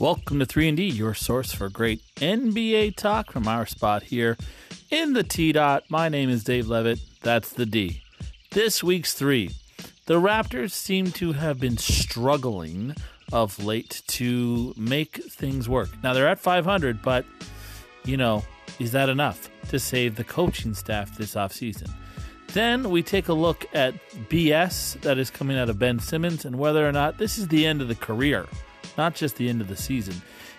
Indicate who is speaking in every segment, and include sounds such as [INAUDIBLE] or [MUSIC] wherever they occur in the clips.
Speaker 1: Welcome to 3&D, your source for great NBA talk from our spot here in the T dot. My name is Dave Levitt. That's the D. This week's 3. The Raptors seem to have been struggling of late to make things work. Now they're at 500, but you know, is that enough to save the coaching staff this offseason? Then we take a look at BS that is coming out of Ben Simmons and whether or not this is the end of the career not just the end of the season.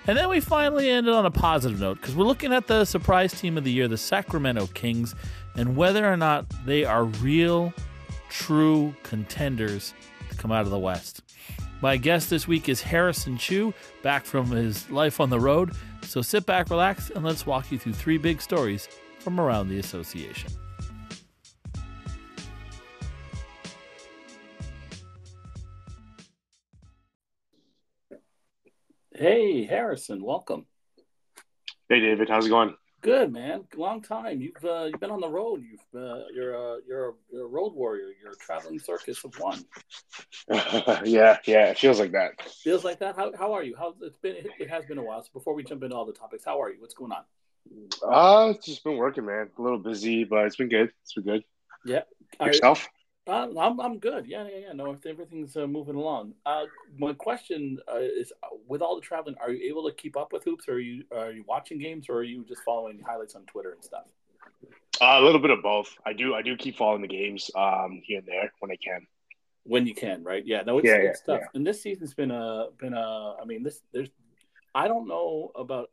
Speaker 1: And then we finally ended on a positive note because we're looking at the surprise team of the year, the Sacramento Kings, and whether or not they are real, true contenders to come out of the West. My guest this week is Harrison Chu, back from his life on the road. So sit back, relax, and let's walk you through three big stories from around the association. Hey, Harrison, welcome.
Speaker 2: Hey, David, how's it going?
Speaker 1: Good, man. Long time. You've uh, you've been on the road. You've uh, you're a you're a, you're a road warrior. You're a traveling circus of one. [LAUGHS]
Speaker 2: yeah, yeah. It feels like that.
Speaker 1: Feels like that. How how are you? How it's been? It has been a while. So before we jump into all the topics, how are you? What's going on?
Speaker 2: Uh, it's just been working, man. A little busy, but it's been good. It's been good.
Speaker 1: Yeah.
Speaker 2: Yourself?
Speaker 1: Uh, I'm I'm good. Yeah, yeah, yeah. No, everything's uh, moving along. Uh, my question uh, is, uh, with all the traveling, are you able to keep up with hoops? Or are you are you watching games, or are you just following highlights on Twitter and stuff?
Speaker 2: Uh, a little bit of both. I do I do keep following the games um, here and there when I can.
Speaker 1: When you can, right? Yeah. No, it's,
Speaker 2: yeah,
Speaker 1: it's
Speaker 2: yeah,
Speaker 1: tough.
Speaker 2: yeah.
Speaker 1: And this season's been a been a. I mean, this there's. I don't know about.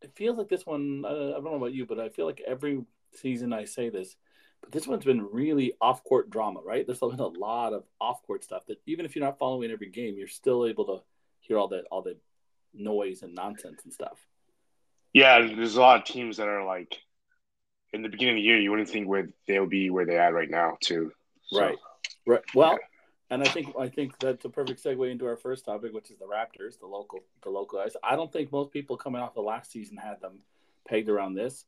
Speaker 1: It feels like this one. I don't know about you, but I feel like every season I say this but this one's been really off court drama, right? There's been a lot of off court stuff that even if you're not following every game, you're still able to hear all that all the noise and nonsense and stuff.
Speaker 2: Yeah, there's a lot of teams that are like in the beginning of the year, you wouldn't think where they'll be where they're at right now, too. So,
Speaker 1: Right. Right. Well, and I think I think that's a perfect segue into our first topic, which is the Raptors, the local the local guys. I don't think most people coming off the last season had them pegged around this.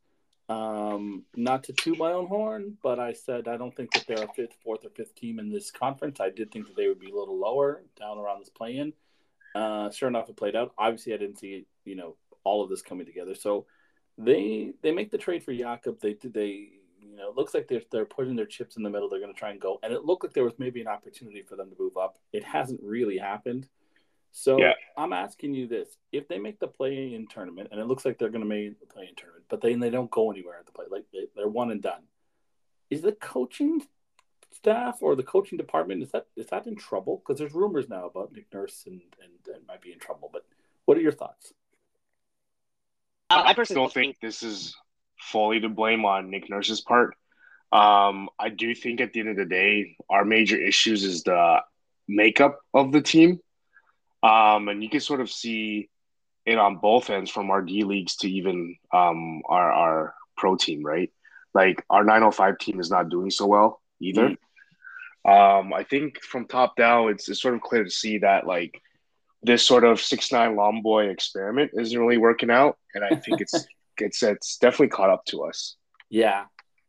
Speaker 1: Um, not to toot my own horn, but I said I don't think that they're a fifth, fourth, or fifth team in this conference. I did think that they would be a little lower down around this play-in. Uh, sure enough, it played out. Obviously, I didn't see you know all of this coming together. So they they make the trade for Jakob. They they you know it looks like they're they're putting their chips in the middle. They're going to try and go, and it looked like there was maybe an opportunity for them to move up. It hasn't really happened. So
Speaker 2: Yeah.
Speaker 1: I'm asking you this: if they make the play-in tournament, and it looks like they're going to make the play-in tournament, but then they don't go anywhere at the play, like they, they're one and done, is the coaching staff or the coaching department is that is that in trouble? Because there's rumors now about Nick Nurse and, and and might be in trouble. But what are your thoughts?
Speaker 3: I
Speaker 2: I
Speaker 3: personally
Speaker 2: don't think this is fully to blame on Nick Nurse's part. Um, I do think at the end of the day, our major issues is the makeup of the team. Um, and you can sort of see it on both ends from our D leagues to even um, our, our pro team, right? Like our 905 team is not doing so well either. Um, I think from top down, it's, it's sort of clear to see that like this sort of six nine long boy experiment isn't really working out, and I think it's [LAUGHS] it's it's definitely caught up to us.
Speaker 1: Yeah,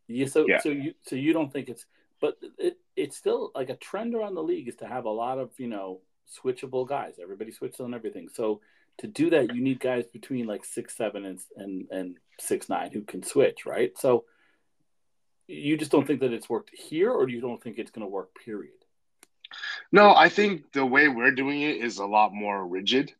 Speaker 1: yeah. So
Speaker 2: Yeah.
Speaker 1: so you so you don't think it's, but it it's still like a trend around the league is to have a lot of you know switchable guys. Everybody switches on everything. So to do that, you need guys between like six seven and and and six nine who can switch, right? So you just don't think that it's worked here, or you don't think it's going to work? Period.
Speaker 2: No, I think the way we're doing it is a lot more rigid.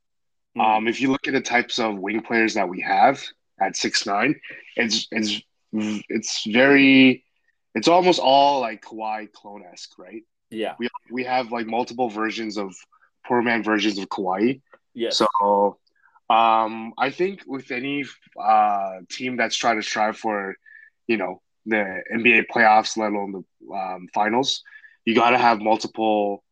Speaker 2: Um, if you look at the types of wing players that we have at six nine, it's it's it's very, it's almost all like Kawhi clone esque, right?
Speaker 1: yeah.
Speaker 2: We we have like multiple versions of poor man versions of Kawhi.
Speaker 1: Yes.
Speaker 2: So, um, I think with any uh, team that's trying to strive for, you know, the NBA playoffs, let alone the um, finals, you got to have multiple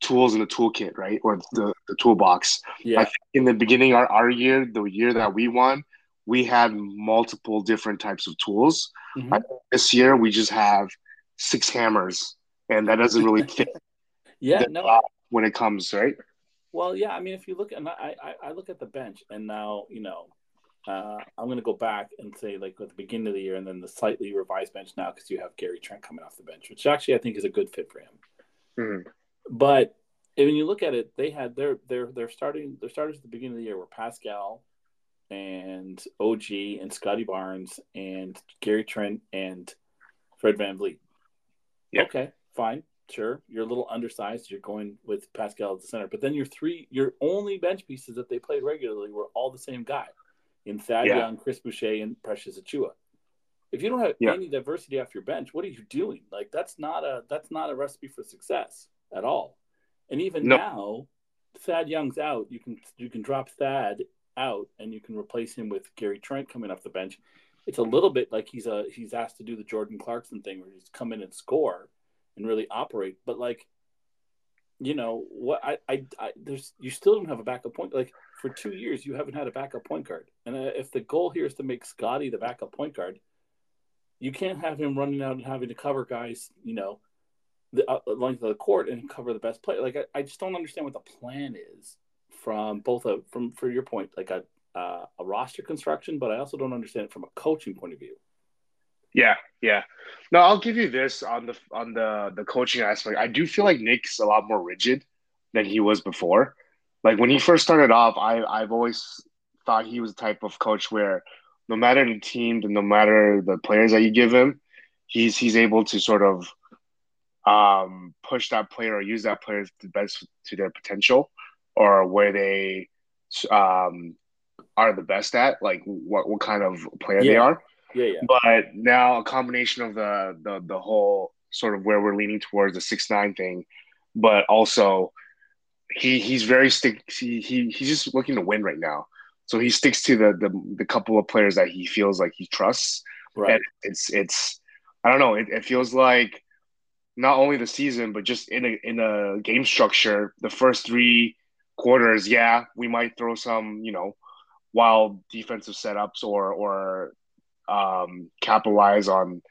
Speaker 2: tools in the toolkit, right, or the, the toolbox. I
Speaker 1: yeah.
Speaker 2: think in the beginning, our, our year, the year that we won, we had multiple different types of tools.
Speaker 1: Mhm.
Speaker 2: I think this year, we just have six hammers, and that doesn't really [LAUGHS] fit
Speaker 1: Yeah.
Speaker 2: the
Speaker 1: No.
Speaker 2: job when it comes, right?
Speaker 1: Well, yeah. I mean, if you look, and I, I, I look at the bench, and now you know, uh, I'm going to go back and say like at the beginning of the year, and then the slightly revised bench now because you have Gary Trent coming off the bench, which actually I think is a good fit for him.
Speaker 2: Mhm.
Speaker 1: But when you look at it, they had their their their starting their starters at the beginning of the year were Pascal and OG and Scottie Barnes and Gary Trent and Fred VanVleet.
Speaker 2: Yeah.
Speaker 1: Okay, fine, sure. You're a little undersized. You're going with Pascal at the center, but then your three, your only bench pieces that they played regularly were all the same guy in Thad
Speaker 2: Yeah.
Speaker 1: Young, Chris Boucher, and Precious Achiuwa. If you don't have
Speaker 2: Yeah.
Speaker 1: any diversity off your bench, what are you doing? Like that's not a that's not a recipe for success at all. And even
Speaker 2: No.
Speaker 1: now, Thad Young's out. You can you can drop Thad out and you can replace him with Gary Trent coming off the bench. It's a little bit like he's a he's asked to do the Jordan Clarkson thing where he's come in and score and really operate. But like, you know what? I I, I there's you still don't have a backup point. Like for two years, you haven't had a backup point guard. And uh, if the goal here is to make Scottie the backup point guard, you can't have him running out and having to cover guys. You know, the uh, length of the court and cover the best player. Like I, I just don't understand what the plan is from both a from for your point, like a uh, a roster construction, but I also don't understand it from a coaching point of view.
Speaker 2: Yeah, yeah. No, I'll give you this on the on the the coaching aspect. I do feel like Nick's a lot more rigid than he was before. Like when he first started off, I I've always thought he was the type of coach where no matter the team, no matter the players that you give him, he's he's able to sort of um push that player or use that player to the best to their potential or where they um are the best at, like what what kind of player they are.
Speaker 1: Yeah, yeah,
Speaker 2: But now a combination of the the the whole sort of where we're leaning towards the six nine thing, but also he he's very stick he, he he's just looking to win right now. So he sticks to the the, the couple of players that he feels like he trusts.
Speaker 1: right.
Speaker 2: And it's it's I don't know, it, it feels like not only the season, but just in a in a game structure, the first three quarters, yeah, we might throw some, you know, wild defensive setups or or um, capitalize on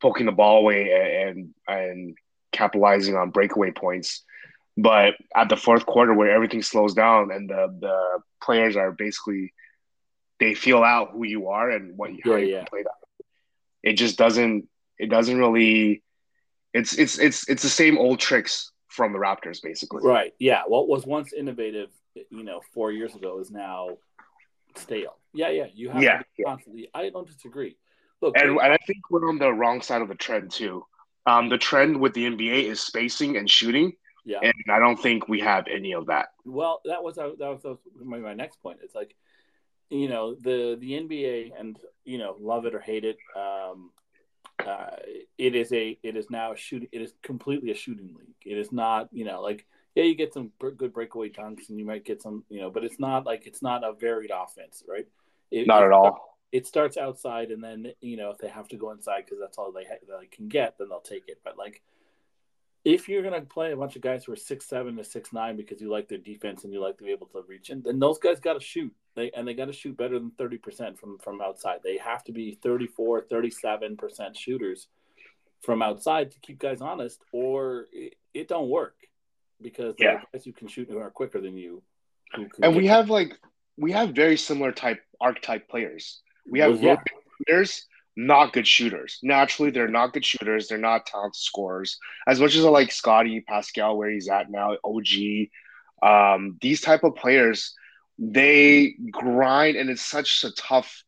Speaker 2: poking the ball away and and capitalizing on breakaway points. But at the fourth quarter, where everything slows down and the the players are basically they feel out who you are and what how
Speaker 1: Yeah,
Speaker 2: you
Speaker 1: yeah.
Speaker 2: play that. It just doesn't. It doesn't really. It's it's it's it's the same old tricks from the Raptors, basically.
Speaker 1: Right. Yeah. What was once innovative, you know, four years ago is now stale. Yeah, yeah. You have
Speaker 2: Yeah,
Speaker 1: to be constantly. I don't disagree. Look,
Speaker 2: And, and I think we're on the wrong side of the trend too. Um, the trend with the NBA is spacing and shooting,
Speaker 1: yeah.
Speaker 2: and I don't think we have any of that.
Speaker 1: Well, that was that was, that was my, my next point. It's like, you know, the the NBA and you know, love it or hate it, um, uh, it is a it is now a shooting. It is completely a shooting league. It is not you know like yeah, you get some good breakaway dunks and you might get some you know, but it's not like it's not a varied offense, right? It,
Speaker 2: Not
Speaker 1: it
Speaker 2: at all.
Speaker 1: it starts outside and then you know if they have to go inside because that's all they, ha- they can get then they'll take it but like if you're going to play a bunch of guys who are six seven to six nine because you like their defense and you like to be able to reach in then those guys got to shoot they and they got to shoot better than 30% from from outside they have to be 34 37% shooters from outside to keep guys honest or it, it don't work because there
Speaker 2: Yeah.
Speaker 1: are guys who can shoot who are quicker than you who can
Speaker 2: And we have like we have very similar type archetype players. We have
Speaker 1: yeah.
Speaker 2: shooters, not good shooters. Naturally, they're not good shooters. They're not talented scorers. As much as I like Scottie Pascal, where he's at now, OG, um, these type of players, they grind, and it's such a tough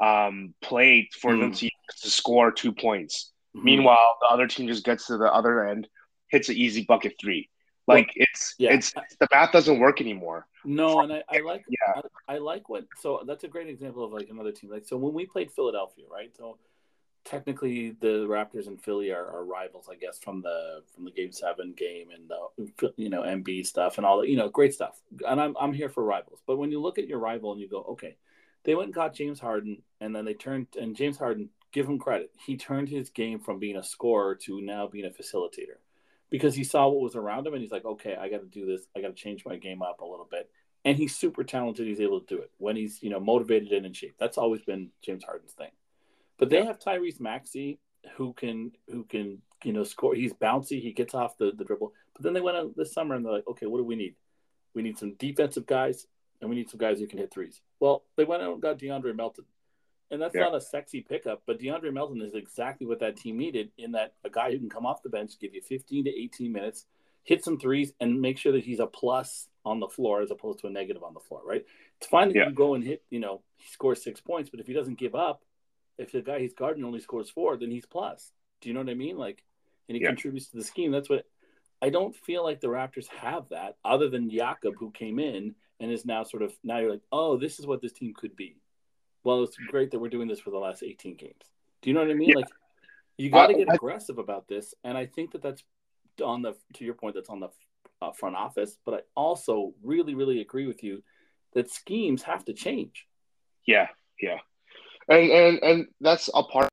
Speaker 2: um, play for them
Speaker 1: Mm.
Speaker 2: to, to score two points.
Speaker 1: Mhm.
Speaker 2: Meanwhile, the other team just gets to the other end, hits an easy bucket three. Like it's
Speaker 1: yeah.
Speaker 2: it's the math doesn't work anymore.
Speaker 1: No, and I, I like
Speaker 2: Yeah.
Speaker 1: I, I like what so that's a great example of like another team. Like so when we played Philadelphia, right? So technically the Raptors and Philly are, are rivals, I guess, from the from the game seven game and the you know MB stuff and all that, you know, great stuff. And I'm I'm here for rivals. But when you look at your rival and you go, okay, they went and got James Harden and then they turned and James Harden, give him credit, he turned his game from being a scorer to now being a facilitator because he saw what was around him and he's like, okay, I got to do this. I got to change my game up a little bit. And he's super talented. He's able to do it when he's you know motivated and in shape. That's always been James Harden's thing. But they have Tyrese Maxey who can who can you know score. He's bouncy. He gets off the, the dribble. But then they went out this summer and they're like, okay, what do we need? We need some defensive guys and we need some guys who can hit threes. Well, they went out and got DeAndre Melton. And that's
Speaker 2: Yeah.
Speaker 1: not a sexy pickup, but DeAndre Melton is exactly what that team needed in that a guy who can come off the bench, give you 15 to 18 minutes, hit some threes, and make sure that he's a plus on the floor as opposed to a negative on the floor, right? It's fine that
Speaker 2: Yeah.
Speaker 1: you go and hit, you know, he scores six points, but if he doesn't give up, if the guy he's guarding only scores four, then he's plus. Do you know what I mean? Like, and he
Speaker 2: Yeah.
Speaker 1: contributes to the scheme. That's what I don't feel like the Raptors have that, other than Jakob, who came in and is now sort of now you're like, oh, this is what this team could be. Well, it's great that we're doing this for the last 18 games. Do you know what I mean?
Speaker 2: Yeah.
Speaker 1: Like, you got to
Speaker 2: I-
Speaker 1: get
Speaker 2: I-
Speaker 1: aggressive about this, and I think that that's on the to your point. That's on the uh, front office, but I also really, really agree with you that schemes have to change.
Speaker 2: Yeah, yeah, and and and that's a part.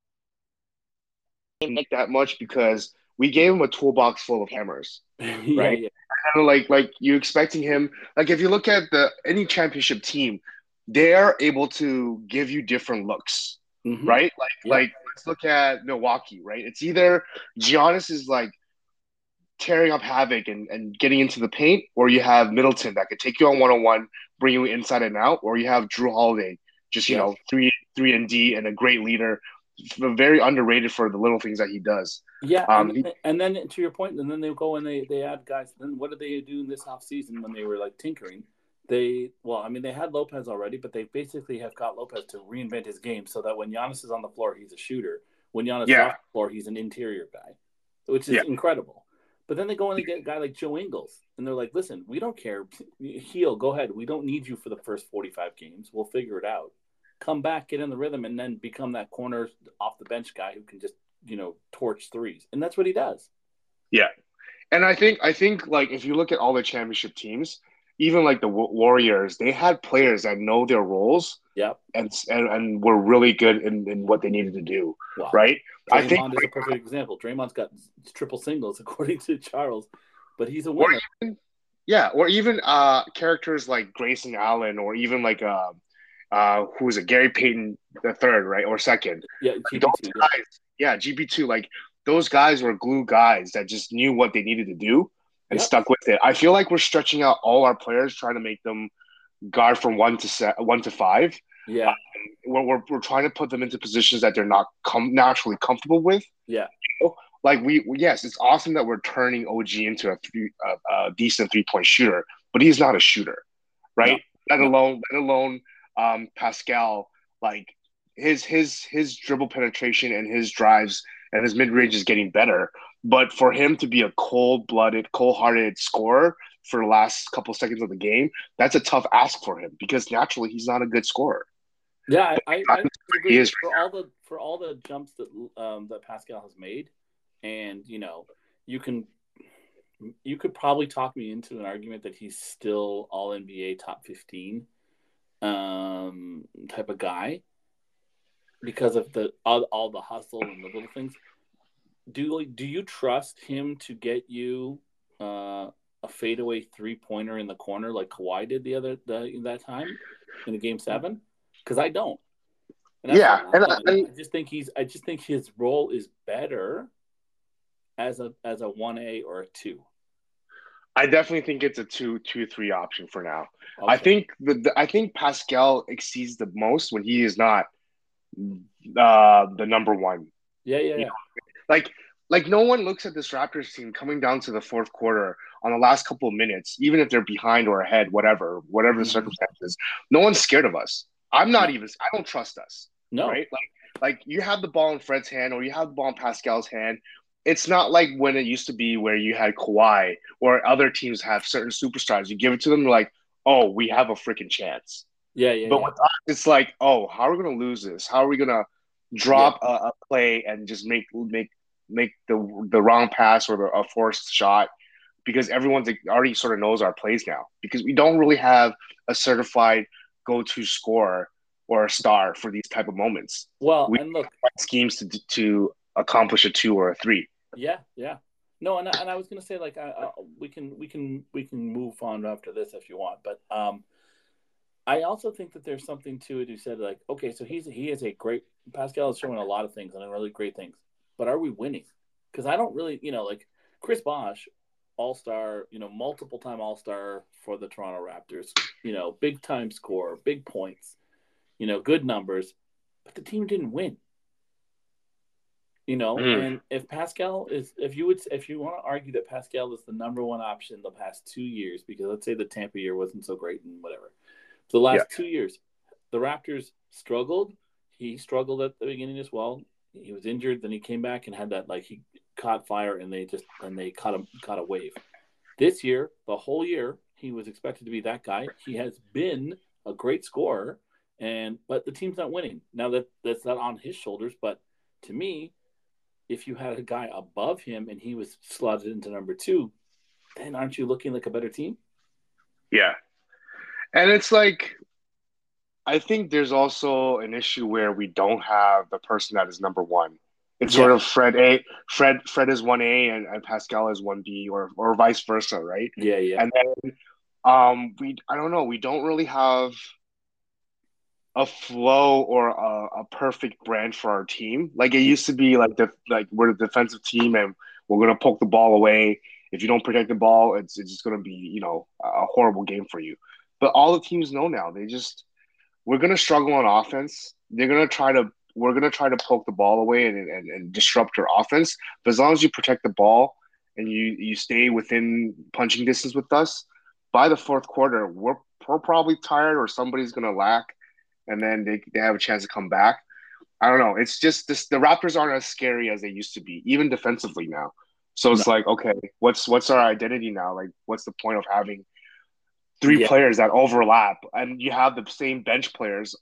Speaker 2: Make that much because we gave him a toolbox full of hammers. [LAUGHS]
Speaker 1: Yeah,
Speaker 2: Right.
Speaker 1: yeah.
Speaker 2: Kind of like like you expecting him. Like if you look at the any championship team, they're able to give you different looks,
Speaker 1: Mhm.
Speaker 2: right? Like
Speaker 1: Yeah.
Speaker 2: like let's look at Milwaukee, right? It's either Giannis is like tearing up havoc and, and getting into the paint, or you have Middleton that could take you on one on one, bring you inside and out, or you have Jrue Holiday, just you
Speaker 1: Yeah.
Speaker 2: know three three and D and a great leader, very underrated for the little things that he does.
Speaker 1: Yeah,
Speaker 2: Um,
Speaker 1: and,
Speaker 2: he-
Speaker 1: and then to your point, and then they go and they, they add guys. Then what did they do in this off season when they were like tinkering? They well, I mean, they had Lopez already, but they basically have got Lopez to reinvent his game so that when Giannis is on the floor, he's a shooter. When Giannis is off the floor, he's an interior guy, which is
Speaker 2: Yeah.
Speaker 1: incredible. But then they go in and they get a guy like Joe Ingles, and they're like, "Listen, we don't care. Heal, go ahead. We don't need you for the first forty-five games. We'll figure it out. Come back, get in the rhythm, and then become that corner off the bench guy who can just you know torch threes, and that's what he does.
Speaker 2: Yeah, and I think I think like if you look at all the championship teams, even like the Warriors, they had players that know their roles
Speaker 1: Yep.
Speaker 2: and and, and were really good in, in what they needed to do,
Speaker 1: Wow.
Speaker 2: right? I
Speaker 1: Draymond
Speaker 2: think
Speaker 1: is a perfect example. Draymond's got triple singles [LAUGHS] according to Charles, but he's a winner.
Speaker 2: Yeah, or even uh characters like Grayson Allen, or even like uh, uh who is it, Gary Payton the third, right, or second.
Speaker 1: yeah,
Speaker 2: Those
Speaker 1: GP2, yeah.
Speaker 2: guys, yeah, GP2, like those guys were glue guys that just knew what they needed to do and
Speaker 1: Yep.
Speaker 2: stuck with it. I feel like we're stretching out all our players, trying to make them guard from one to set, one to five.
Speaker 1: yeah,
Speaker 2: We're, we're, we're trying to put them into positions that they're not com- naturally comfortable with.
Speaker 1: Yeah.
Speaker 2: You know? Like we, yes, it's awesome that we're turning OG into a, three, a, a decent three point shooter, but he's not a shooter, right? Let alone, let alone um, Pascal. Like his his his dribble penetration and his drives and his mid range is getting better. But for him to be a cold blooded, cold hearted scorer for the last couple seconds of the game, that's a tough ask for him because naturally he's not a good scorer.
Speaker 1: yeah. I, I, I agree
Speaker 2: He is-
Speaker 1: for all the for all the jumps that um, that Pascal has made, and you know, you can you could probably talk me into an argument that he's still all NBA top fifteen um, type of guy because of the all, all the hustle and the little things. Do do you trust him to get you uh, a fadeaway three pointer in the corner like Kawhi did the other the, that time in the game seven? Because I don't. And
Speaker 2: Yeah, and I-
Speaker 1: I just think he's. I just think his role is better as a as a one A or a two.
Speaker 2: I definitely think it's a two two three option for now. I think the, the I think Pascal exceeds the most when he is not uh, the number one.
Speaker 1: Yeah, yeah, yeah.
Speaker 2: Like like no one looks at this Raptors team coming down to the fourth quarter on the last couple of minutes, even if they're behind or ahead, whatever, whatever the
Speaker 1: Mhm.
Speaker 2: circumstances. No one's scared of us. I'm not even. I don't trust us.
Speaker 1: No,
Speaker 2: right? Like like you have the ball in Fred's hand or you have the ball in Pascal's hand. It's not like when it used to be where you had Kawhi or other teams have certain superstars. You give it to them, they're like, oh, we have a freaking chance.
Speaker 1: yeah, yeah,
Speaker 2: but
Speaker 1: yeah.
Speaker 2: with us, it's like, oh, how are we gonna lose this? How are we gonna drop a, a play and just make make make the the wrong pass or the, a forced shot? Because everyone's already sort of knows our plays now. Because we don't really have a certified go-to scorer or a star for these type of moments
Speaker 1: Well,
Speaker 2: we-
Speaker 1: and look,
Speaker 2: schemes to to accomplish a two or a three.
Speaker 1: Yeah, yeah. No, and I, and I was gonna say like I, I, we can we can we can move on after this if you want, but um, I also think that there's something to it. You said like, okay, so he's he is a great Pascal is showing a lot of things and really great things, but are we winning? Because I don't really, you know, like Chris Bosh, All Star, you know, multiple time All Star for the Toronto Raptors, you know, big time score, big points, you know, good numbers, but the team didn't win. You know,
Speaker 2: Mhm.
Speaker 1: and if Pascal is, if you would, if you want to argue that Pascal is the number one option the past two years, because let's say the Tampa year wasn't so great and whatever, the last two years, the Raptors struggled. He struggled at the beginning as well. He was injured, then he came back and had that like he caught fire and they just and they caught him caught a wave. This year, the whole year, he was expected to be that guy. He has been a great scorer, and but the team's not winning. Now that that's not on his shoulders, but to me, if you had a guy above him and he was slotted into number two, then aren't you looking like a better team?
Speaker 2: Yeah. And it's like I think there's also an issue where we don't have the person that is number one. It's sort of Fred A Fred Fred is one A and, and Pascal is one B or or vice versa, right?
Speaker 1: Yeah, yeah,
Speaker 2: And then um we I don't know, we don't really have a flow or a, a perfect brand for our team. Like it used to be like the like we're the defensive team and we're gonna poke the ball away. If you don't protect the ball, it's it's just gonna be, you know, a horrible game for you. But all the teams know now. They just we're gonna struggle on offense. They're gonna try to we're gonna try to poke the ball away and, and, and disrupt your offense. But as long as you protect the ball and you you stay within punching distance with us, by the fourth quarter, we're we're probably tired or somebody's gonna lack, and then they, they have a chance to come back. I don't know. It's just this the Raptors aren't as scary as they used to be, even defensively now. So it's like, okay, what's what's our identity now? Like, what's the point of having three
Speaker 1: Yeah.
Speaker 2: players that overlap and you have the same bench players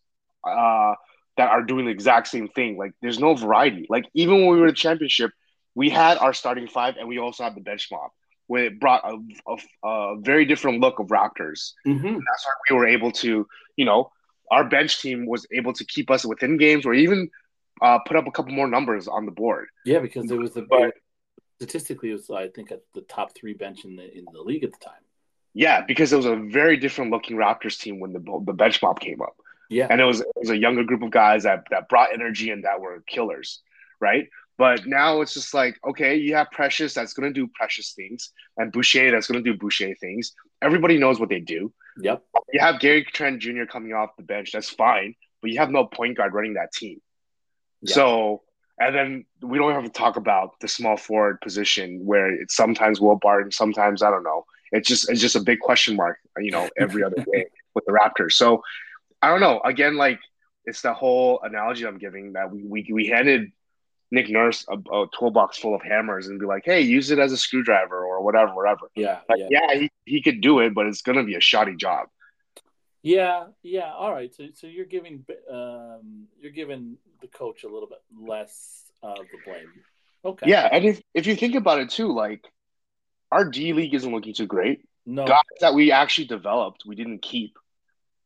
Speaker 2: uh, that are doing the exact same thing? Like, there's no variety. Like, even when we were in the championship, we had our starting five and we also had the bench mob, where it brought a, a, a very different look of Raptors
Speaker 1: mm-hmm.
Speaker 2: that's why we were able to, you know, our bench team was able to keep us within games or even uh, put up a couple more numbers on the board.
Speaker 1: yeah. Because it was the
Speaker 2: But-
Speaker 1: statistically, it was I think at the top three bench in the in the league at the time.
Speaker 2: Yeah, because it was a very different looking Raptors team when the the bench mob came up,
Speaker 1: Yeah,
Speaker 2: and it was it was a younger group of guys that that brought energy and that were killers, right? But now it's just like, okay, you have Precious that's going to do Precious things, and Boucher that's going to do Boucher things. Everybody knows what they do.
Speaker 1: yep,
Speaker 2: You have Gary Trent Jr. coming off the bench, that's fine, but you have no point guard running that team.
Speaker 1: Yeah.
Speaker 2: So, and then we don't have to talk about the small forward position where it's sometimes Will Barton, sometimes I don't know. It's just it's just a big question mark, you know, [LAUGHS] every other day with the Raptors. So I don't know. Again, like it's the whole analogy I'm giving that we we, we handed Nick Nurse a, a toolbox full of hammers and be like, hey, use it as a screwdriver or whatever, whatever.
Speaker 1: yeah,
Speaker 2: Like,
Speaker 1: yeah.
Speaker 2: yeah, he, he could do it, but it's gonna be a shoddy job.
Speaker 1: Yeah, yeah. All right. So, so you're giving um, you're giving the coach a little bit less of the blame. Okay.
Speaker 2: Yeah, and if if you think about it too, like our D League isn't looking too great.
Speaker 1: No.
Speaker 2: Guys that we actually developed, we didn't keep,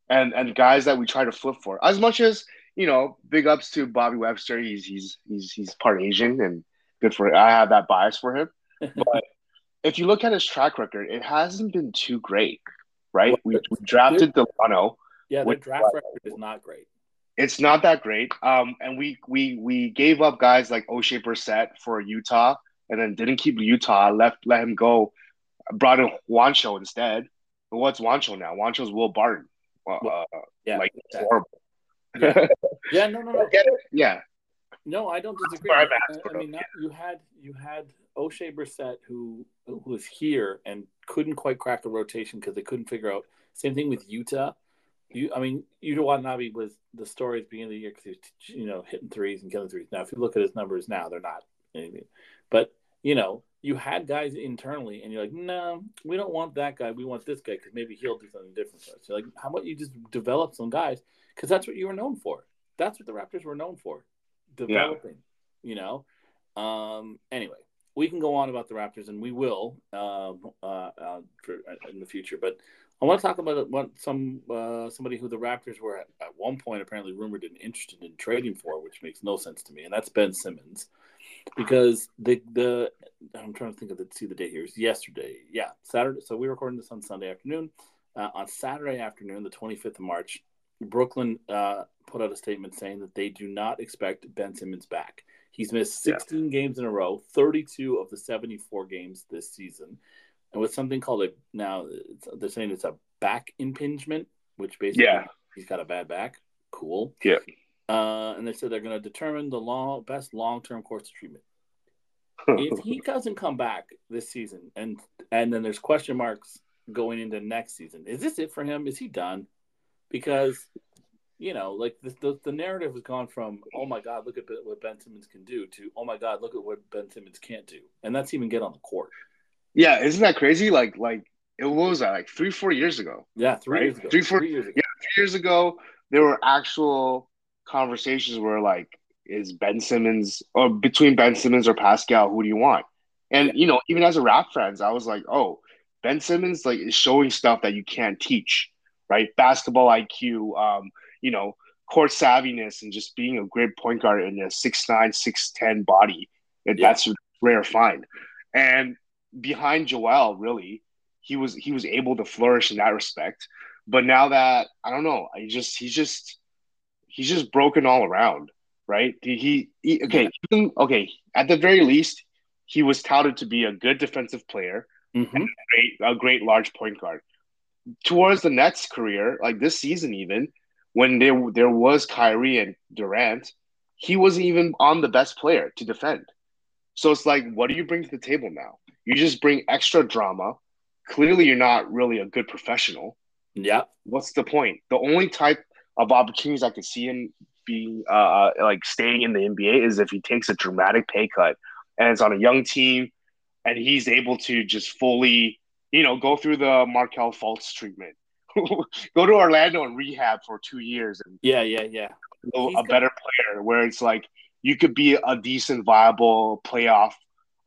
Speaker 2: and and guys that we try to flip for. As much as you know, big ups to Bobby Webster. He's he's he's he's part Asian and good for. I have that bias for him, [LAUGHS] but if you look at his track record, it hasn't been too great, right? We, we drafted Dalano.
Speaker 1: yeah,
Speaker 2: the
Speaker 1: draft record is not great.
Speaker 2: It's not that great. Um, and we we we gave up guys like Oshae Brissett for Yuta, and then didn't keep Yuta. Left let him go. Brought in Juancho instead. But what's Juancho now? Juancho's Will Barton. Uh,
Speaker 1: Yeah.
Speaker 2: like
Speaker 1: exactly.
Speaker 2: horrible.
Speaker 1: Yeah. [LAUGHS] Yeah. No. No. No.
Speaker 2: Get it? Yeah,
Speaker 1: No, I don't disagree. I, I mean, not, you had you had Oshae Brissett who who was here and couldn't quite crack the rotation because they couldn't figure out. Same thing with Yuta. You, I mean, Yuta Watanabe was the story at the beginning of the year because he was, you know, hitting threes and killing threes. Now, if you look at his numbers now, they're not anything. But you know, you had guys internally, and you're like, no, we don't want that guy. We want this guy because maybe he'll do something different for us. So, like, how about you just develop some guys because that's what you were known for. That's what the Raptors were known for, developing. You know. Um. Anyway, we can go on about the Raptors, and we will um, uh, uh, for, in the future. But I want to talk about what some uh, somebody who the Raptors were at, at one point apparently rumored and interested in trading for, which makes no sense to me, and that's Ben Simmons, because the the I'm trying to think of the see the date here. Was yesterday, yeah, Saturday. So we are recording this on Sunday afternoon. Uh, on Saturday afternoon, the 25th of March, Brooklyn uh, put out a statement saying that they do not expect Ben Simmons back. He's missed
Speaker 2: Yeah.
Speaker 1: 16 games in a row, 32 of the 74 games this season, and with something called a now it's, they're saying it's a back impingement, which basically
Speaker 2: Yeah.
Speaker 1: he's got a bad back. Cool.
Speaker 2: Yeah.
Speaker 1: Uh, and they said they're going to determine the long, best long term course of treatment. [LAUGHS] if he doesn't come back this season, and and then there's question marks going into next season, is this it for him? Is he done? Because you know, like the, the, the narrative has gone from "Oh my God, look at what Ben Simmons can do" to "Oh my God, look at what Ben Simmons can't do," and that's even get on the court.
Speaker 2: Yeah, isn't that crazy? Like, like it was that like three, four years ago.
Speaker 1: Yeah, three
Speaker 2: right?
Speaker 1: years ago.
Speaker 2: Three, four
Speaker 1: three years ago.
Speaker 2: Yeah, three years ago, there were actual conversations where like, is Ben Simmons or between Ben Simmons or Pascal, who do you want? And you know, even as a rap friends, I was like, oh, Ben Simmons like is showing stuff that you can't teach, right? Basketball IQ, um, you know, court savviness, and just being a great point guard in a six nine, six ten body. And
Speaker 1: Yeah.
Speaker 2: That's rare find. And behind Joel, really, he was he was able to flourish in that respect. But now that I don't know, I just he's just he's just broken all around, right? He, he, okay, even- okay. At the very least, he was touted to be a good defensive player,
Speaker 1: Mhm.
Speaker 2: great, a great large point guard. Towards the Nets' career, like this season, even when there there was Kyrie and Durant, he wasn't even on the best player to defend. So it's like, what do you bring to the table now? You just bring extra drama. Clearly, you're not really a good professional.
Speaker 1: Yeah.
Speaker 2: What's the point? The only type of opportunities I could see him being uh like staying in the NBA is if he takes a dramatic pay cut and it's on a young team and he's able to just fully, you know, go through the Markelle Fultz treatment. [LAUGHS] go to Orlando and rehab for two years and
Speaker 1: Yeah. Yeah. Yeah.
Speaker 2: a
Speaker 1: He's got-
Speaker 2: better player where it's like you could be a decent, viable playoff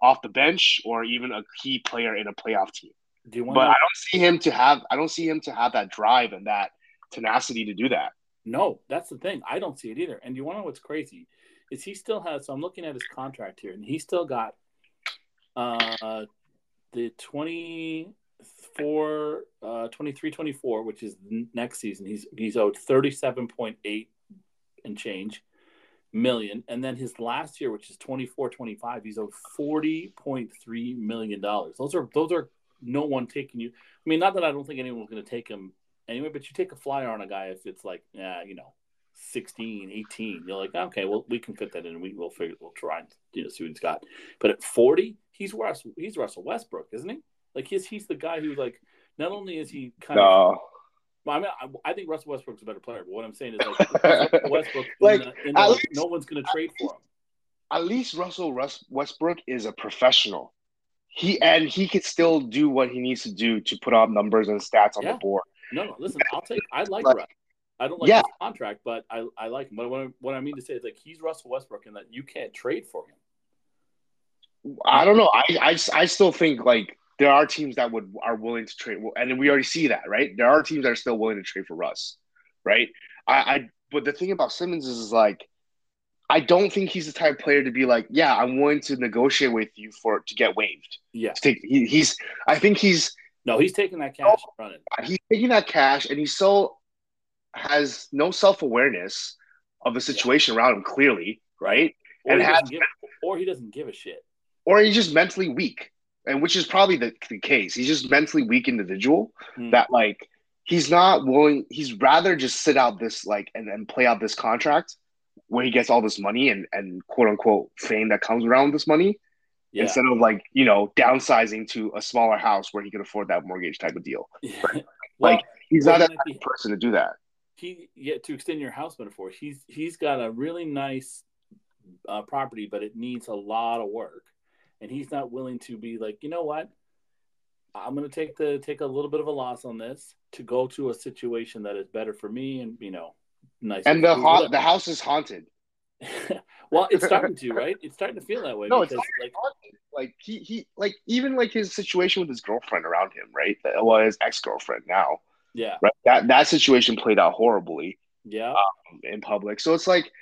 Speaker 2: off the bench or even a key player in a playoff team.
Speaker 1: Do you want?
Speaker 2: But I don't see him to have I don't see him to have that drive and that tenacity to do that.
Speaker 1: No, that's the thing. I don't see it either. And you want to know what's crazy? Is he still has so I'm looking at his contract here, and he still got uh the 24 uh 23 24, which is next season. He's he's owed 37.8 and change million. And then his last year, which is 24 25, he's owed 40.3 million dollars. Those are those are no one taking you. I mean, not that I don't think anyone's going to take him anyway, but you take a flyer on a guy if it's like, yeah, you know, 16, 18, you're like, okay, well, we can fit that in. And we will figure, we'll try and you know see what he's got. But at 40, he's Russell, he's Russell Westbrook, isn't he? Like he's he's the guy who's like, not only is he kind of, well, I mean, I, I think Russell Westbrook's a better player. But what I'm saying is like, [LAUGHS] Westbrook,
Speaker 2: Like,
Speaker 1: the, the,
Speaker 2: least-
Speaker 1: no one's going to trade for him.
Speaker 2: At least Russell Rus- Westbrook is a professional. He and he could still do what he needs to do to put up numbers and stats on
Speaker 1: Yeah.
Speaker 2: the board.
Speaker 1: No, no. Listen, I'll take. I like
Speaker 2: Like-
Speaker 1: Russ. I don't like
Speaker 2: Yeah.
Speaker 1: his contract, but I, I like him. But what I, what I mean to say is like he's Russell Westbrook, and that you can't trade for him.
Speaker 2: I don't know. I, I, I still think like there are teams that would are willing to trade, and we already see that, right? There are teams that are still willing to trade for Russ, right? I, I but the thing about Simmons is, is like I don't think he's the type of player to be like, yeah, I'm willing to negotiate with you for to get waived.
Speaker 1: Yeah.
Speaker 2: To take, he, he's I think he's
Speaker 1: No, he's taking that cash and running.
Speaker 2: he's taking that cash and he so has no self awareness of the situation around him clearly, right?
Speaker 1: Or
Speaker 2: And
Speaker 1: he,
Speaker 2: has-
Speaker 1: doesn't give, or he doesn't give a shit.
Speaker 2: Or he's just mentally weak, and which is probably the, the case. He's just mentally weak individual
Speaker 1: Hmm.
Speaker 2: that like he's not willing. He's rather just sit out this like and, and play out this contract where he gets all this money and and quote unquote fame that comes around with this money
Speaker 1: Yeah.
Speaker 2: instead of like you know downsizing to a smaller house where he could afford that mortgage type of deal. [LAUGHS]
Speaker 1: well,
Speaker 2: Like, He's not that
Speaker 1: even
Speaker 2: type
Speaker 1: if
Speaker 2: of person to do that.
Speaker 1: he yeah to extend your house metaphor he's he's got a really nice uh, property but it needs a lot of work and he's not willing to be like you know what i'm going to take the take a little bit of a loss on this to go to a situation that is better for me and you know nice
Speaker 2: And the ha- the house is haunted. [LAUGHS]
Speaker 1: well it's [LAUGHS] starting to right it's starting to feel that way
Speaker 2: No, it's
Speaker 1: because like.
Speaker 2: Like he he like even like his situation with his girlfriend around him, right? Well, his ex girlfriend now,
Speaker 1: yeah
Speaker 2: right? That that situation played out horribly
Speaker 1: yeah um,
Speaker 2: in public. So it's like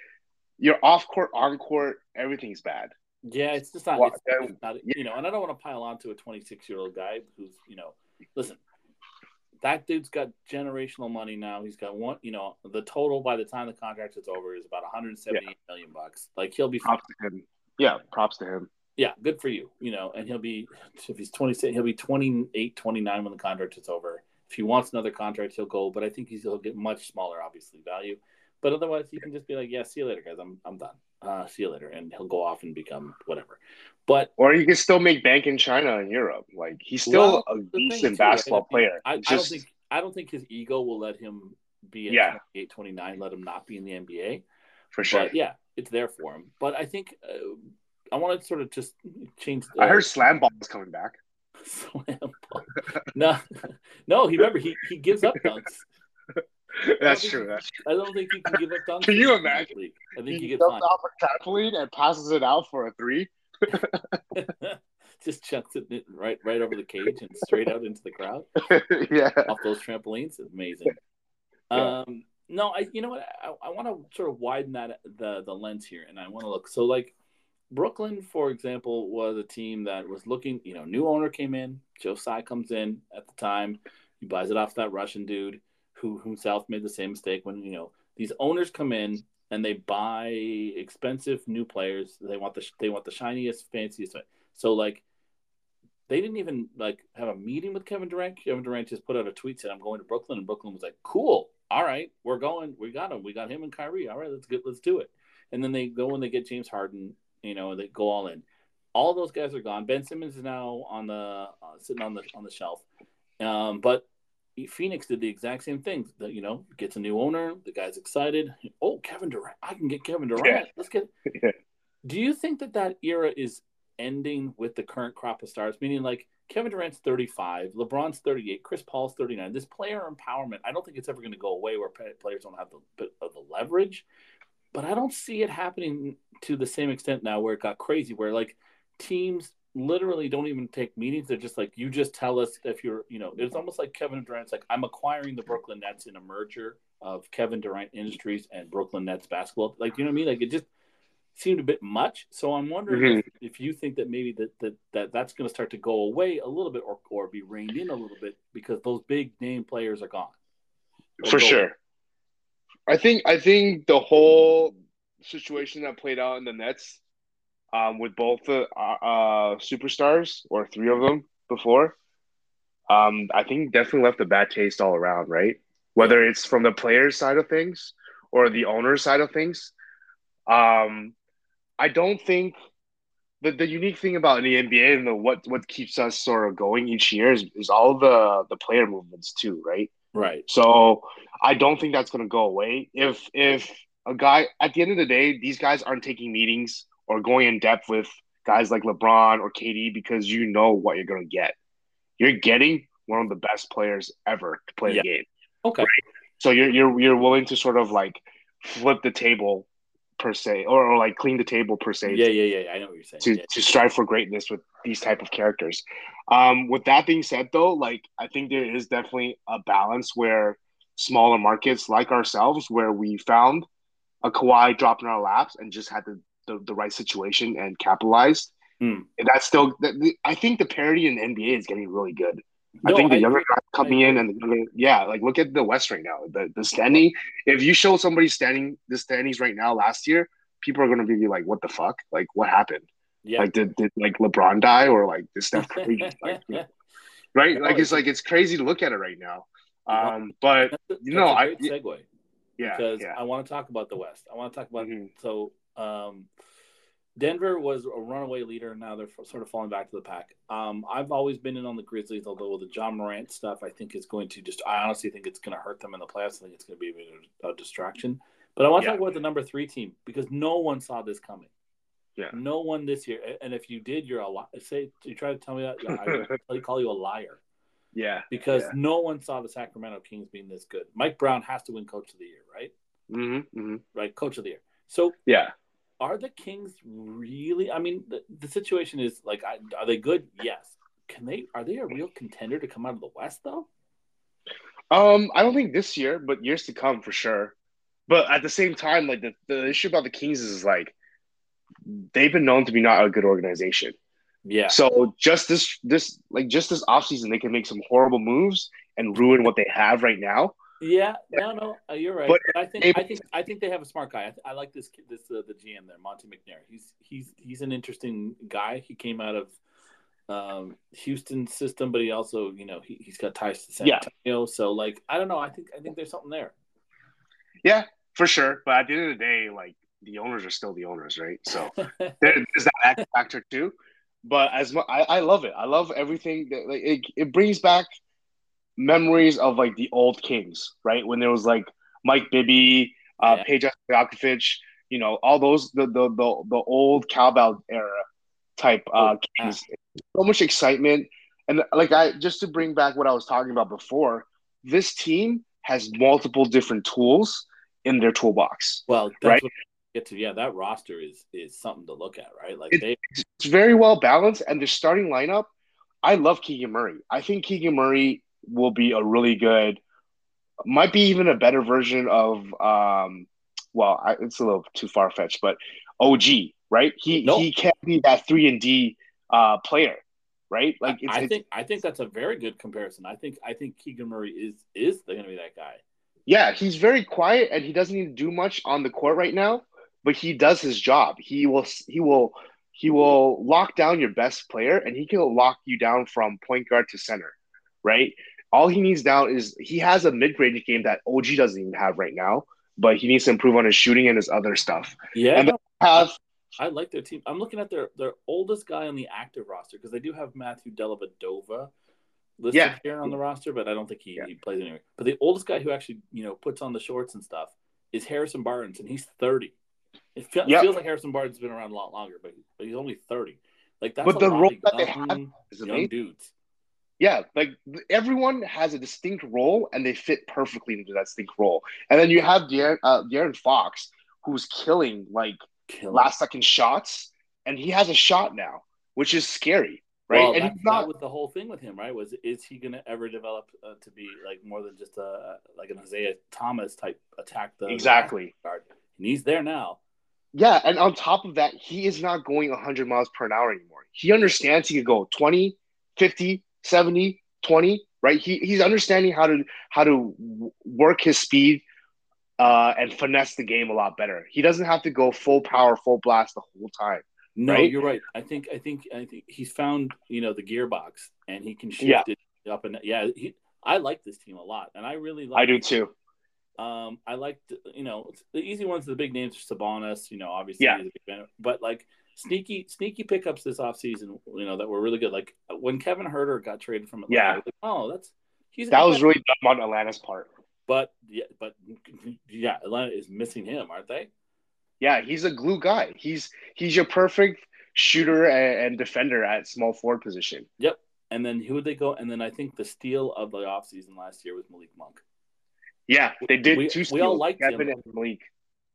Speaker 2: you're off court, on court, everything's bad.
Speaker 1: Yeah, it's just not.
Speaker 2: Well,
Speaker 1: It's, it's not you know, and I don't want to pile on to a 26 year old guy who's you know, listen, that dude's got generational money now. He's got one, you know, the total by the time the contract is over is about 178 million bucks. Like he'll be,
Speaker 2: Props to him. Yeah, props to him.
Speaker 1: yeah, good for you, you know, and he'll be [LAUGHS] if he's 26, he'll be 28, 29 when the contract is over. If he wants another contract, he'll go, but I think he's, he'll get much smaller, obviously value. But otherwise, you can just be like, "Yeah, see you later, guys. I'm I'm done. Uh, see you later," and he'll go off and become whatever. But
Speaker 2: or you can still make bank in China and Europe. Like he's still
Speaker 1: Well,
Speaker 2: a decent
Speaker 1: too,
Speaker 2: basketball player.
Speaker 1: I,
Speaker 2: It's
Speaker 1: I don't think I don't think his ego will let him be at
Speaker 2: Yeah.
Speaker 1: 28, 29, let him not be in the NBA.
Speaker 2: for sure.
Speaker 1: But yeah, it's there for him. But I think uh, I want to sort of just change. The,
Speaker 2: I heard Slam Ball is coming back. [LAUGHS]
Speaker 1: slam ball. no, [LAUGHS] no. He remember he he gives up dunks. [LAUGHS] [LAUGHS]
Speaker 2: That's true. That's true.
Speaker 1: I don't think he can give up dunks. [LAUGHS]
Speaker 2: Can you imagine?
Speaker 1: I think
Speaker 2: He
Speaker 1: he gets
Speaker 2: off a trampoline and passes it out for a three. [LAUGHS]
Speaker 1: just chucks it right right over the cage and straight out into the crowd.
Speaker 2: yeah.
Speaker 1: off those trampolines. It's amazing.
Speaker 2: Yeah.
Speaker 1: Um, no, I you know what I, I want to sort of widen that the the lens here, and I want to look. So like Brooklyn, for example, was a team that was looking. You know, new owner came in. Joe Tsai comes in at the time. He buys it off that Russian dude who himself made the same mistake when you know these owners come in and they buy expensive new players. They want the they want the shiniest, fanciest. So like they didn't even like have a meeting with Kevin Durant. Kevin Durant just put out a tweet said, "I'm going to Brooklyn," and Brooklyn was like, "Cool, all right, we're going. We got him. We got him and Kyrie. All right, let's get let's do it." And then they go and they get James Harden. You know, they go all in. All those guys are gone. Ben Simmons is now on the uh, sitting on the on the shelf. Um, but Phoenix did the exact same thing. That you know gets a new owner. The guy's excited. Oh, Kevin Durant! I can get Kevin Durant.
Speaker 2: Yeah.
Speaker 1: Let's get. [LAUGHS]
Speaker 2: Yeah.
Speaker 1: Do you think that that era is ending with the current crop of stars? Meaning, like Kevin Durant's 35, LeBron's 38, Chris Paul's 39. This player empowerment, I don't think it's ever going to go away where players don't have the bit of the leverage. But I don't see it happening to the same extent now where it got crazy, where like teams literally don't even take meetings. They're just like, you just tell us if you're, you know, it's almost like Kevin Durant's like, I'm acquiring the Brooklyn Nets in a merger of Kevin Durant Industries and Brooklyn Nets basketball. Like, you know what I mean? Like, it just seemed a bit much. So I'm wondering mm-hmm. if, if you think that maybe that, that, that that's going to start to go away a little bit or, or be reined in a little bit because those big name players are gone. Or
Speaker 2: For
Speaker 1: go-
Speaker 2: sure. I think I think the whole situation that played out in the Nets, um, with both the uh, uh, superstars or three of them before, um, I think definitely left a bad taste all around. Right, whether it's from the players' side of things or the owner's side of things. Um, I don't think the, the unique thing about the NBA and the what what keeps us sort of going each year is, is all the the player movements too, right?
Speaker 1: Right.
Speaker 2: So I don't think that's going to go away. If if a guy at the end of the day, these guys aren't taking meetings or going in depth with guys like LeBron or KD because you know what you're going to get. You're getting one of the best players ever to play
Speaker 1: Yeah.
Speaker 2: the game.
Speaker 1: Okay.
Speaker 2: So you're you're you're willing to sort of like flip the table per se, or, or like clean the table per se
Speaker 1: Yeah, yeah, yeah. I know what you're saying.
Speaker 2: to,
Speaker 1: Yeah.
Speaker 2: to strive for greatness with these type of characters. Um, with that being said, though, like I think there is definitely a balance where smaller markets like ourselves, where we found a Kawhi drop in our laps and just had the, the, the right situation and capitalized.
Speaker 1: Hmm.
Speaker 2: And that's still, I think the parity in the NBA is getting really good. I think the
Speaker 1: I
Speaker 2: younger guys coming in and younger, yeah, like look at the West right now. The the standing, if you show somebody standing the standings right now last year, people are gonna be like, "What the fuck? Like, what happened?
Speaker 1: Yeah.
Speaker 2: Like, did, did like LeBron die or like did Steph [LAUGHS] Curry like right? Like, it's like it's crazy to look at it right now. Um, but
Speaker 1: That's a,
Speaker 2: You know, I
Speaker 1: segue
Speaker 2: yeah,
Speaker 1: because
Speaker 2: yeah,
Speaker 1: I want to talk about the West. I want to talk about
Speaker 2: Mhm.
Speaker 1: so um, Denver was a runaway leader. and Now they're sort of falling back to the pack. Um, I've always been in on the Grizzlies, although the Ja Morant stuff I think is going to just. I honestly think it's going to hurt them in the playoffs. I think it's going to be a, bit of a distraction. But I want to
Speaker 2: Yeah.
Speaker 1: talk about the number three team because no one saw this coming.
Speaker 2: Yeah.
Speaker 1: No one this year. And if you did, you're a li- say you try to tell me that I would [LAUGHS] call you a liar
Speaker 2: yeah,
Speaker 1: because
Speaker 2: Yeah.
Speaker 1: no one saw the Sacramento Kings being this good. Mike Brown has to win Coach of the Year, right?
Speaker 2: hmm hmm
Speaker 1: Right, Coach of the Year. So
Speaker 2: yeah.
Speaker 1: Are the Kings really? I mean, the, the situation is like, I, are they good? Yes. Can they? Are they a real contender to come out of the West though?
Speaker 2: Um, I don't think this year, but years to come for sure. But at the same time, like the, the issue about the Kings is like they've been known to be not a good organization.
Speaker 1: Yeah.
Speaker 2: So just this this like just this offseason, they can make some horrible moves and ruin what they have right now.
Speaker 1: Yeah, no, no, uh, you're right.
Speaker 2: But
Speaker 1: But, I think I think I think they have a smart guy. I, I like this kid, this uh, the GM there, Monte McNair. He's he's he's an interesting guy. He came out of um, Houston system, but he also you know he he's got ties to San
Speaker 2: Yeah.
Speaker 1: Antonio. So like I don't know. I think I think there's something there.
Speaker 2: Yeah, for sure. But at the end of the day, like the owners are still the owners, right? So [LAUGHS] there, there's that factor too. But as much, I, I love it. I love everything that like it, it brings back memories of like the old Kings, right? When there was like Mike Bibby, uh, yeah. Stojakovic, you know, all those the the the, the old cowbell era type uh, Kings. So much excitement, and like I just to bring back what I was talking about before, this team has multiple different tools in their toolbox.
Speaker 1: Well,
Speaker 2: right.
Speaker 1: Get to yeah, that roster is is something to look at, right? Like
Speaker 2: it,
Speaker 1: they,
Speaker 2: it's very well balanced, and the starting lineup. I love Keegan Murray. I think Keegan Murray will be a really good, might be even a better version of, um, well, I, it's a little too far fetched, but OG, right? He nope. he can't be that three and D uh, player, right?
Speaker 1: Like I, I think I think that's a very good comparison. I think I think Keegan Murray is is going to be that guy.
Speaker 2: Yeah, he's very quiet and he doesn't need to do much on the court right now, but he does his job. He will he will he will lock down your best player and he can lock you down from point guard to center, right? All he needs now is he has a mid-range game that OG doesn't even have right now, but he needs to improve on his shooting and his other stuff.
Speaker 1: Yeah,
Speaker 2: and have
Speaker 1: I like their team. I'm looking at their their oldest guy on the active roster because they do have Matthew Dellavedova listed yeah. here on the roster, but I don't think he, yeah. he plays anywhere. But the oldest guy who actually you know puts on the shorts and stuff is Harrison Barnes, and he's 30. It, fe- yep. feels like Harrison Barnes has been around a lot longer, but but he's only 30. Like that's
Speaker 2: but the role that they have
Speaker 1: is young dudes.
Speaker 2: Yeah, like everyone has a distinct role and they fit perfectly into that distinct role. And then you have De'Aaron, uh, De'Aaron Fox, who's killing like killing. last second shots, and he has a shot now, which is scary, right?
Speaker 1: Well,
Speaker 2: and
Speaker 1: that, not, with the whole thing with him, right? Was is he going to ever develop uh, to be like more than just a like an Isaiah Thomas type attack the
Speaker 2: exactly
Speaker 1: guard? And he's there now.
Speaker 2: Yeah, and on top of that, he is not going 100 miles per hour anymore. He understands he could go 20, 50, 70, 20, right? He, he's understanding how to how to work his speed uh, and finesse the game a lot better. He doesn't have to go full power, full blast the whole time.
Speaker 1: No,
Speaker 2: right?
Speaker 1: you're right. I think I think I think he's found you know the gearbox and he can shift
Speaker 2: yeah.
Speaker 1: it up and yeah. He, I like this team a lot, and I really like.
Speaker 2: I do too.
Speaker 1: Um, I like you know the easy ones, the big names are Sabonis. You know, obviously,
Speaker 2: yeah.
Speaker 1: but like sneaky sneaky pickups this offseason, you know, that were really good. Like uh, when Kevin Huerter got traded from Atlanta,
Speaker 2: yeah,
Speaker 1: like, oh, that's he's
Speaker 2: that was really dumb on Atlanta's part.
Speaker 1: But yeah, but yeah, Atlanta is missing him, aren't they?
Speaker 2: Yeah, he's a glue guy. He's he's your perfect shooter and, and defender at small forward position.
Speaker 1: Yep. And then who would they go? And then I think the steal of the offseason last year was Malik Monk.
Speaker 2: Yeah, they did
Speaker 1: we,
Speaker 2: two
Speaker 1: We all liked
Speaker 2: Kevin
Speaker 1: him,
Speaker 2: and Malik.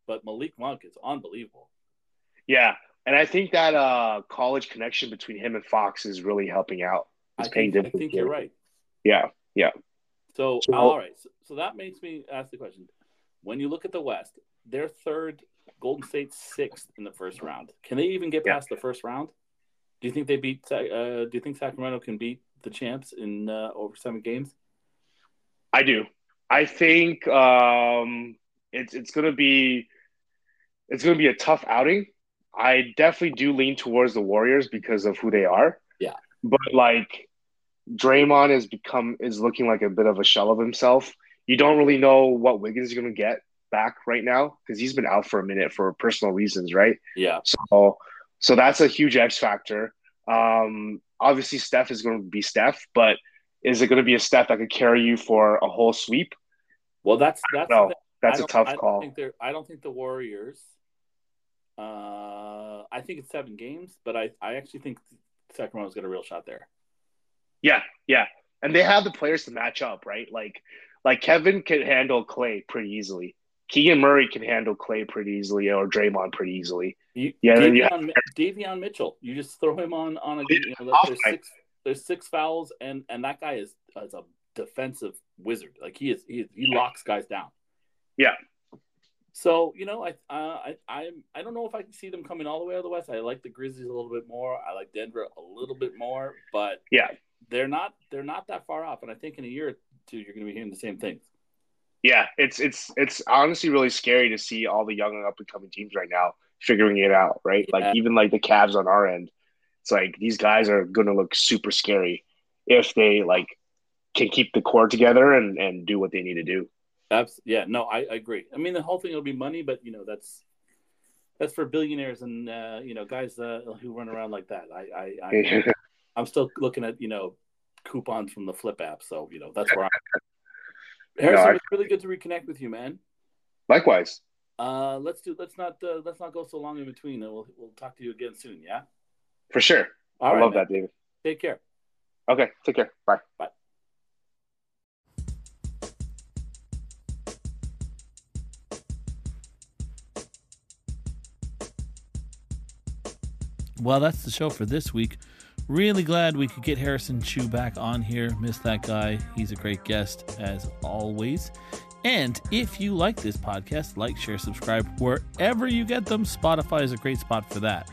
Speaker 1: But Malik Monk is unbelievable.
Speaker 2: Yeah, and I think that uh, college connection between him and Fox is really helping out.
Speaker 1: It's I think, I think you're right.
Speaker 2: Yeah, yeah.
Speaker 1: So, so all right, so, so that makes me ask the question: When you look at the West, they're third, Golden State sixth in the first round. Can they even get past the first round? Do you think they beat? Uh, do you think Sacramento can beat the champs in uh, over seven games?
Speaker 2: I do. I think um, it's it's going to be it's going to be a tough outing. I definitely do lean towards the Warriors because of who they are.
Speaker 1: Yeah,
Speaker 2: but like Draymond has become is looking like a bit of a shell of himself. You don't really know what Wiggins is going to get back right now because he's been out for a minute for personal reasons, right?
Speaker 1: Yeah.
Speaker 2: So so that's a huge X factor. Um, obviously, Steph is going to be Steph, but is it going to be a Steph that could carry you for a whole sweep?
Speaker 1: Well, that's that's
Speaker 2: no, that's a tough
Speaker 1: I
Speaker 2: call.
Speaker 1: I don't think the Warriors. Uh, I think it's seven games, but I, I actually think Sacramento's got a real shot there.
Speaker 2: Yeah, yeah, and they have the players to match up, right? Like, like Kevin can handle Clay pretty easily. Keegan Murray can handle Clay pretty easily, or Draymond pretty easily.
Speaker 1: You, yeah, Davion, Davion Mitchell, you just throw him on on a you know, there's six there's six fouls, and and that guy is is a defensive wizard. Like he is, he, is, he locks guys down.
Speaker 2: Yeah.
Speaker 1: So you know, I uh, I I I don't know if I can see them coming all the way out of the West. I like the Grizzlies a little bit more. I like Denver a little bit more, but
Speaker 2: yeah,
Speaker 1: they're not they're not that far off. And I think in a year or two, you're going to be hearing the same things.
Speaker 2: Yeah, it's it's it's honestly really scary to see all the young and up and coming teams right now figuring it out. Right, yeah. like even like the Cavs on our end. It's like these guys are going to look super scary if they like can keep the core together and, and do what they need to do.
Speaker 1: Abs- yeah, no, I, I agree. I mean, the whole thing will be money, but you know, that's that's for billionaires and uh, you know guys uh, who run around like that. I, I, I [LAUGHS] I'm still looking at you know coupons from the Flipp app, so you know that's where I'm. [LAUGHS] Harrison, no, I... it's really good to reconnect with you, man.
Speaker 2: Likewise.
Speaker 1: Uh, let's do. Let's not. Uh, let's not go so long in between, and we'll we'll talk to you again soon. Yeah.
Speaker 2: For sure. All I right, love man. that, David.
Speaker 1: Take care.
Speaker 2: Okay. Take care. Bye.
Speaker 1: Bye. Well, that's the show for this week. Really glad we could get Harrison Chu back on here. Miss that guy. He's a great guest, as always. And if you like this podcast, like, share, subscribe wherever you get them. Spotify is a great spot for that.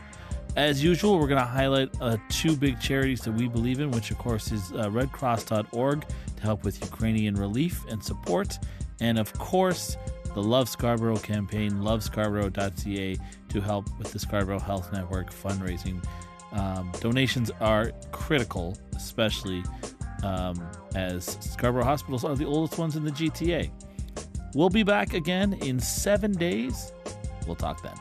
Speaker 1: As usual, we're going to highlight uh, two big charities that we believe in, which, of course, is uh, redcross.org to help with Ukrainian relief and support. And, of course, the Love Scarborough campaign, lovescarborough.ca, to help with the Scarborough Health Network fundraising. Um, donations are critical, especially um, as Scarborough hospitals are the oldest ones in the GTA. We'll be back again in seven days. We'll talk then.